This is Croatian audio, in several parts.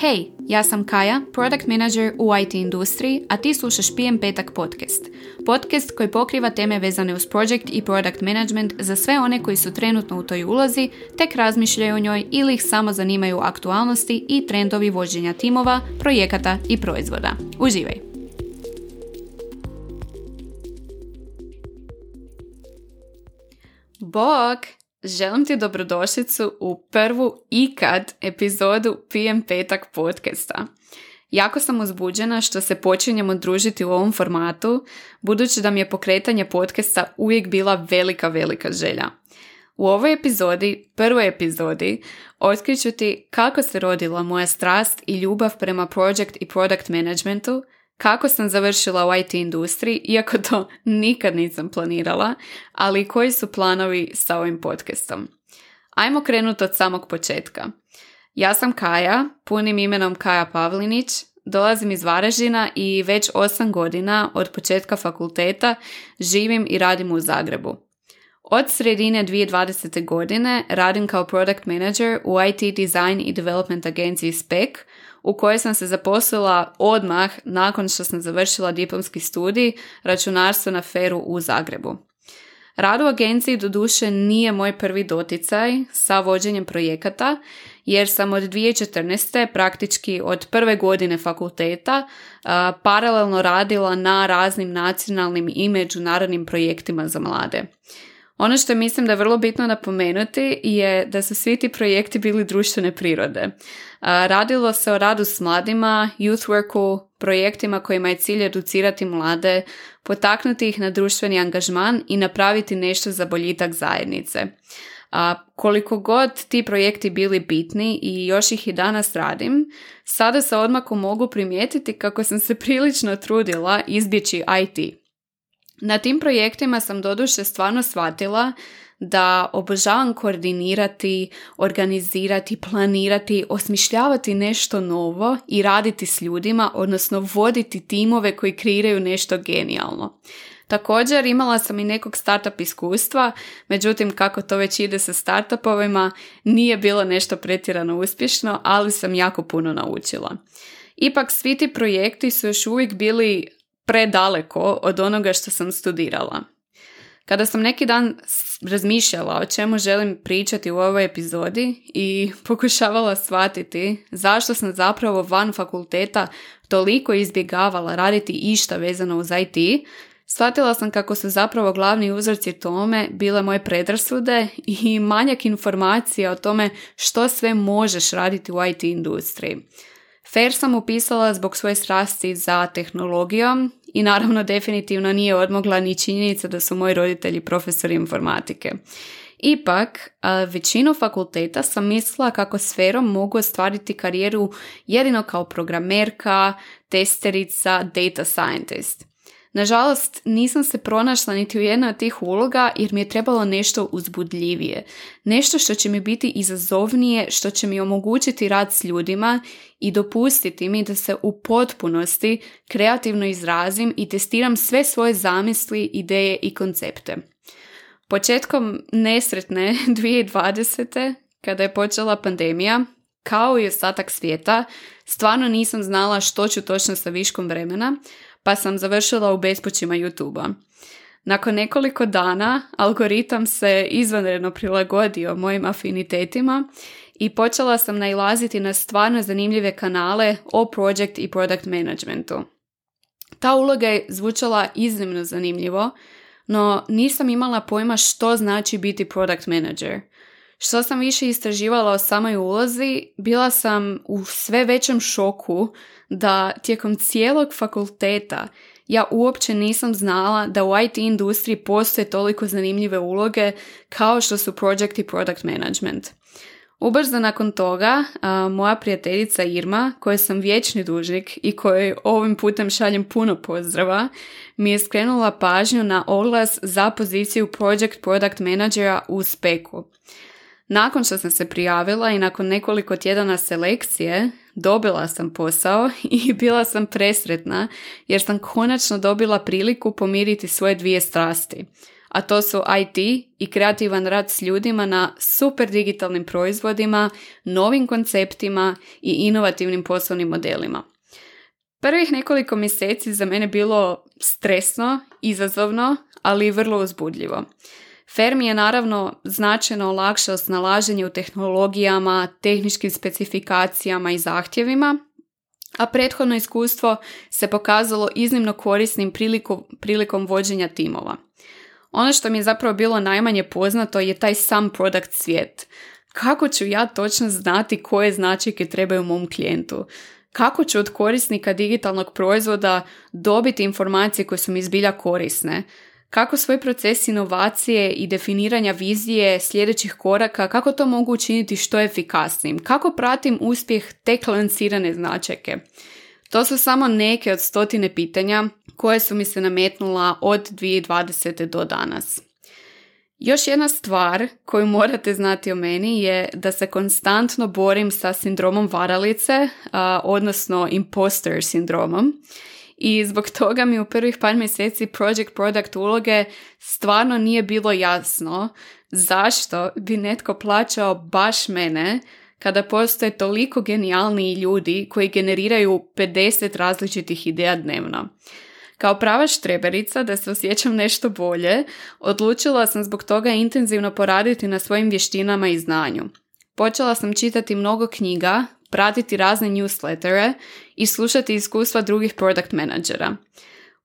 Hej, ja sam Kaja, product manager u IT industriji, a ti slušaš PM Petak podcast. Podcast koji pokriva teme vezane uz project i product management za sve one koji su trenutno u toj ulozi, tek razmišljaju o njoj ili ih samo zanimaju aktualnosti i trendovi vođenja timova, projekata i proizvoda. Uživaj! Bog! Želim ti dobrodošlicu u prvu ikad epizodu PM Petak podcasta. Jako sam uzbuđena što se počinjemo družiti u ovom formatu, budući da mi je pokretanje podcasta uvijek bila velika, velika želja. U ovoj epizodi, prvoj epizodi, otkriću ti kako se rodila moja strast i ljubav prema project i product managementu, kako sam završila u IT industriji, iako to nikad nisam planirala, ali koji su planovi sa ovim podcastom. Ajmo krenuti od samog početka. Ja sam Kaja, punim imenom Kaja Pavlinić, dolazim iz Varaždina i već 8 godina od početka fakulteta živim i radim u Zagrebu. Od sredine 2020. godine radim kao product manager u IT design i development agenciji SPEC, u kojoj sam se zaposlila odmah nakon što sam završila diplomski studij računarstvo na feru u Zagrebu. Rad u agenciji doduše nije moj prvi doticaj sa vođenjem projekata, jer sam od 2014. praktički od prve godine fakulteta paralelno radila na raznim nacionalnim i međunarodnim projektima za mlade. Ono što mislim da je vrlo bitno napomenuti je da su svi ti projekti bili društvene prirode. Radilo se o radu s mladima, youth worku, projektima kojima je cilj educirati mlade, potaknuti ih na društveni angažman i napraviti nešto za boljitak zajednice. A koliko god ti projekti bili bitni i još ih i danas radim, sada sa odmakom mogu primijetiti kako sam se prilično trudila izbjeći IT. Na tim projektima sam doduše stvarno shvatila da obožavam koordinirati, organizirati, planirati, osmišljavati nešto novo i raditi s ljudima, odnosno voditi timove koji kreiraju nešto genijalno. Također imala sam i nekog startup iskustva, međutim kako to već ide sa startupovima, nije bilo nešto pretjerano uspješno, ali sam jako puno naučila. Ipak svi ti projekti su još uvijek bili predaleko od onoga što sam studirala. Kada sam neki dan razmišljala o čemu želim pričati u ovoj epizodi i pokušavala shvatiti zašto sam zapravo van fakulteta toliko izbjegavala raditi išta vezano uz IT, shvatila sam kako su zapravo glavni uzroci tome bile moje predrasude i manjak informacija o tome što sve možeš raditi u IT industriji. Fair sam upisala zbog svoje strasti za tehnologijom i naravno definitivno nije odmogla ni činjenica da su moji roditelji profesori informatike. Ipak, većinu fakulteta sam mislila kako sferom mogu ostvariti karijeru jedino kao programerka, testerica, data scientist. Nažalost, nisam se pronašla niti u jednoj od tih uloga jer mi je trebalo nešto uzbudljivije. Nešto što će mi biti izazovnije, što će mi omogućiti rad s ljudima i dopustiti mi da se u potpunosti kreativno izrazim i testiram sve svoje zamisli, ideje i koncepte. Početkom nesretne 2020. kada je počela pandemija, kao i ostatak svijeta, stvarno nisam znala što ću točno sa viškom vremena, pa sam završila u bespućima YouTube-a. Nakon nekoliko dana algoritam se izvanredno prilagodio mojim afinitetima i počela sam nailaziti na stvarno zanimljive kanale o project i product managementu. Ta uloga je zvučala iznimno zanimljivo, no nisam imala pojma što znači biti product manager. Što sam više istraživala o samoj ulozi, bila sam u sve većem šoku da tijekom cijelog fakulteta ja uopće nisam znala da u IT industriji postoje toliko zanimljive uloge kao što su project i product management. Ubrzo nakon toga, moja prijateljica Irma, koja sam vječni dužnik i kojoj ovim putem šaljem puno pozdrava, mi je skrenula pažnju na oglas za poziciju Project Product Managera u Speku. Nakon što sam se prijavila i nakon nekoliko tjedana selekcije, dobila sam posao i bila sam presretna jer sam konačno dobila priliku pomiriti svoje dvije strasti, a to su IT i kreativan rad s ljudima na super digitalnim proizvodima, novim konceptima i inovativnim poslovnim modelima. Prvih nekoliko mjeseci za mene bilo stresno, izazovno, ali i vrlo uzbudljivo. Fer mi je naravno značajno olakšao snalaženje u tehnologijama, tehničkim specifikacijama i zahtjevima, a prethodno iskustvo se pokazalo iznimno korisnim prilikom, prilikom vođenja timova. Ono što mi je zapravo bilo najmanje poznato je taj sam produkt svijet. Kako ću ja točno znati koje značajke trebaju mom klijentu? Kako ću od korisnika digitalnog proizvoda dobiti informacije koje su mi zbilja korisne? Kako svoj proces inovacije i definiranja vizije sljedećih koraka, kako to mogu učiniti što efikasnijim? Kako pratim uspjeh tek lancirane značajke? To su samo neke od stotine pitanja koje su mi se nametnula od 2020. do danas. Još jedna stvar koju morate znati o meni je da se konstantno borim sa sindromom varalice, odnosno imposter sindromom. I zbog toga mi u prvih par mjeseci project product uloge stvarno nije bilo jasno zašto bi netko plaćao baš mene kada postoje toliko genijalniji ljudi koji generiraju 50 različitih ideja dnevno. Kao prava štreberica, da se osjećam nešto bolje, odlučila sam zbog toga intenzivno poraditi na svojim vještinama i znanju. Počela sam čitati mnogo knjiga, pratiti razne newslettere i slušati iskustva drugih product menadžera.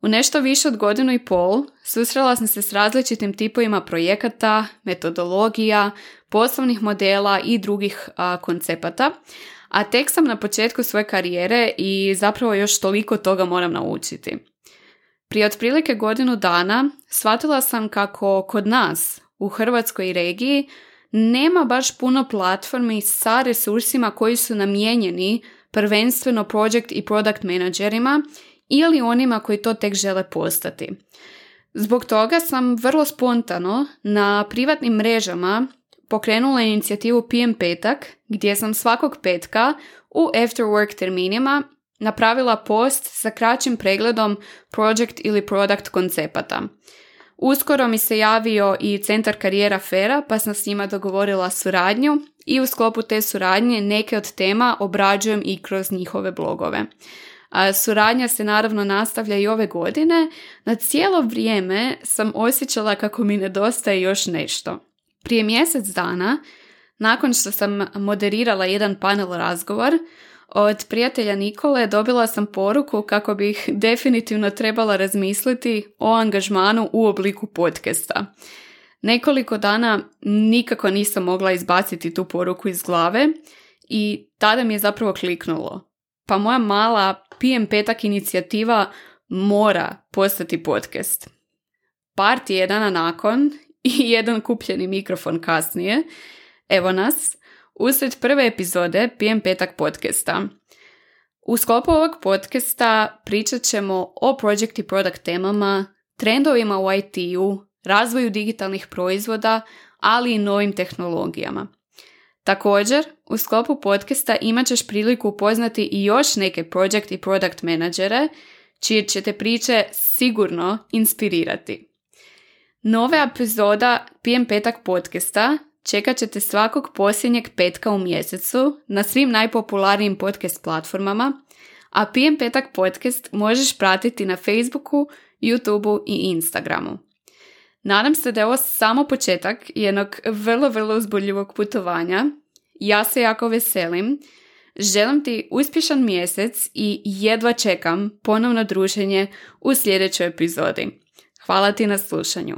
U nešto više od godinu i pol susrela sam se s različitim tipovima projekata, metodologija, poslovnih modela i drugih a, koncepata, a tek sam na početku svoje karijere i zapravo još toliko toga moram naučiti. Prije otprilike godinu dana shvatila sam kako kod nas u Hrvatskoj regiji nema baš puno platformi sa resursima koji su namijenjeni prvenstveno project i product menadžerima ili onima koji to tek žele postati. Zbog toga sam vrlo spontano na privatnim mrežama pokrenula inicijativu PM petak gdje sam svakog petka u after work terminima napravila post sa kraćim pregledom project ili product koncepata. Uskoro mi se javio i centar karijera Fera pa sam s njima dogovorila suradnju i u sklopu te suradnje neke od tema obrađujem i kroz njihove blogove. A suradnja se naravno nastavlja i ove godine. Na cijelo vrijeme sam osjećala kako mi nedostaje još nešto. Prije mjesec dana, nakon što sam moderirala jedan panel razgovor, od prijatelja Nikole dobila sam poruku kako bih definitivno trebala razmisliti o angažmanu u obliku podcasta. Nekoliko dana nikako nisam mogla izbaciti tu poruku iz glave i tada mi je zapravo kliknulo. Pa moja mala PM petak inicijativa mora postati podcast. Par tjedana nakon i jedan kupljeni mikrofon kasnije, evo nas, usred prve epizode PM petak podcasta. U sklopu ovog podcasta pričat ćemo o project i product temama, trendovima u IT-u, razvoju digitalnih proizvoda, ali i novim tehnologijama. Također, u sklopu podcasta imat ćeš priliku upoznati i još neke project i product menadžere, čije će te priče sigurno inspirirati. Nove epizoda PM petak podcasta čekat ćete svakog posljednjeg petka u mjesecu na svim najpopularnijim podcast platformama, a PM petak podcast možeš pratiti na Facebooku, YouTubeu i Instagramu. Nadam se da je ovo samo početak jednog vrlo, vrlo uzboljivog putovanja. Ja se jako veselim. Želim ti uspješan mjesec i jedva čekam ponovno druženje u sljedećoj epizodi. Hvala ti na slušanju.